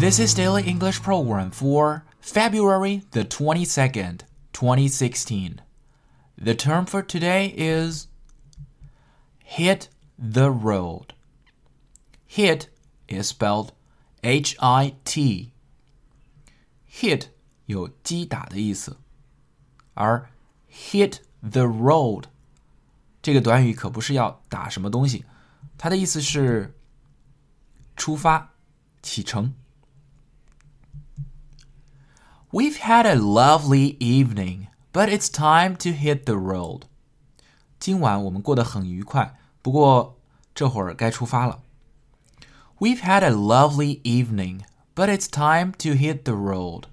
This is Daily English Program for February the 22nd, 2016. The term for today is hit the road. Hit is spelled H I T. Hit 有击打的意思，而 hit the road 这个短语可不是要打什么东西，它的意思是出发、启程。 We've had a lovely evening, but it's time to hit the road. 今晚我们过得很愉快，不过这会儿该出发了。We've had a lovely evening, but it's time to hit the road.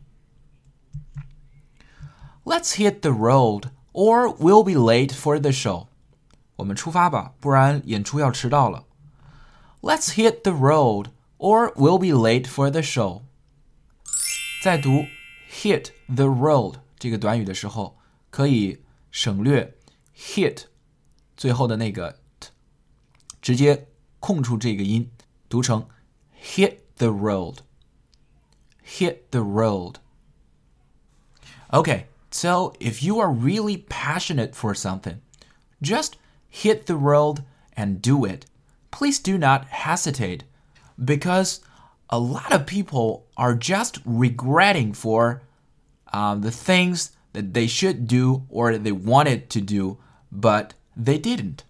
Let's hit the road, or we'll be late for the show. 我们出发吧，不然演出要迟到了。Let's hit the road, or we'll be late for the show. 再读 hit the road 这个短语的时候，可以省略 hit 最后的那个 t，直接空出这个音，读成 hit the road. Hit the road. Okay, so if you are really passionate for something, just hit the road and do it. Please do not hesitate because a lot of people are just regretting for um, the things that they should do or they wanted to do, but they didn't.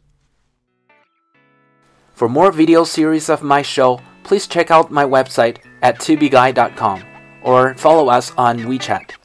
For more video series of my show, please check out my website at tubeguy.com or follow us on WeChat.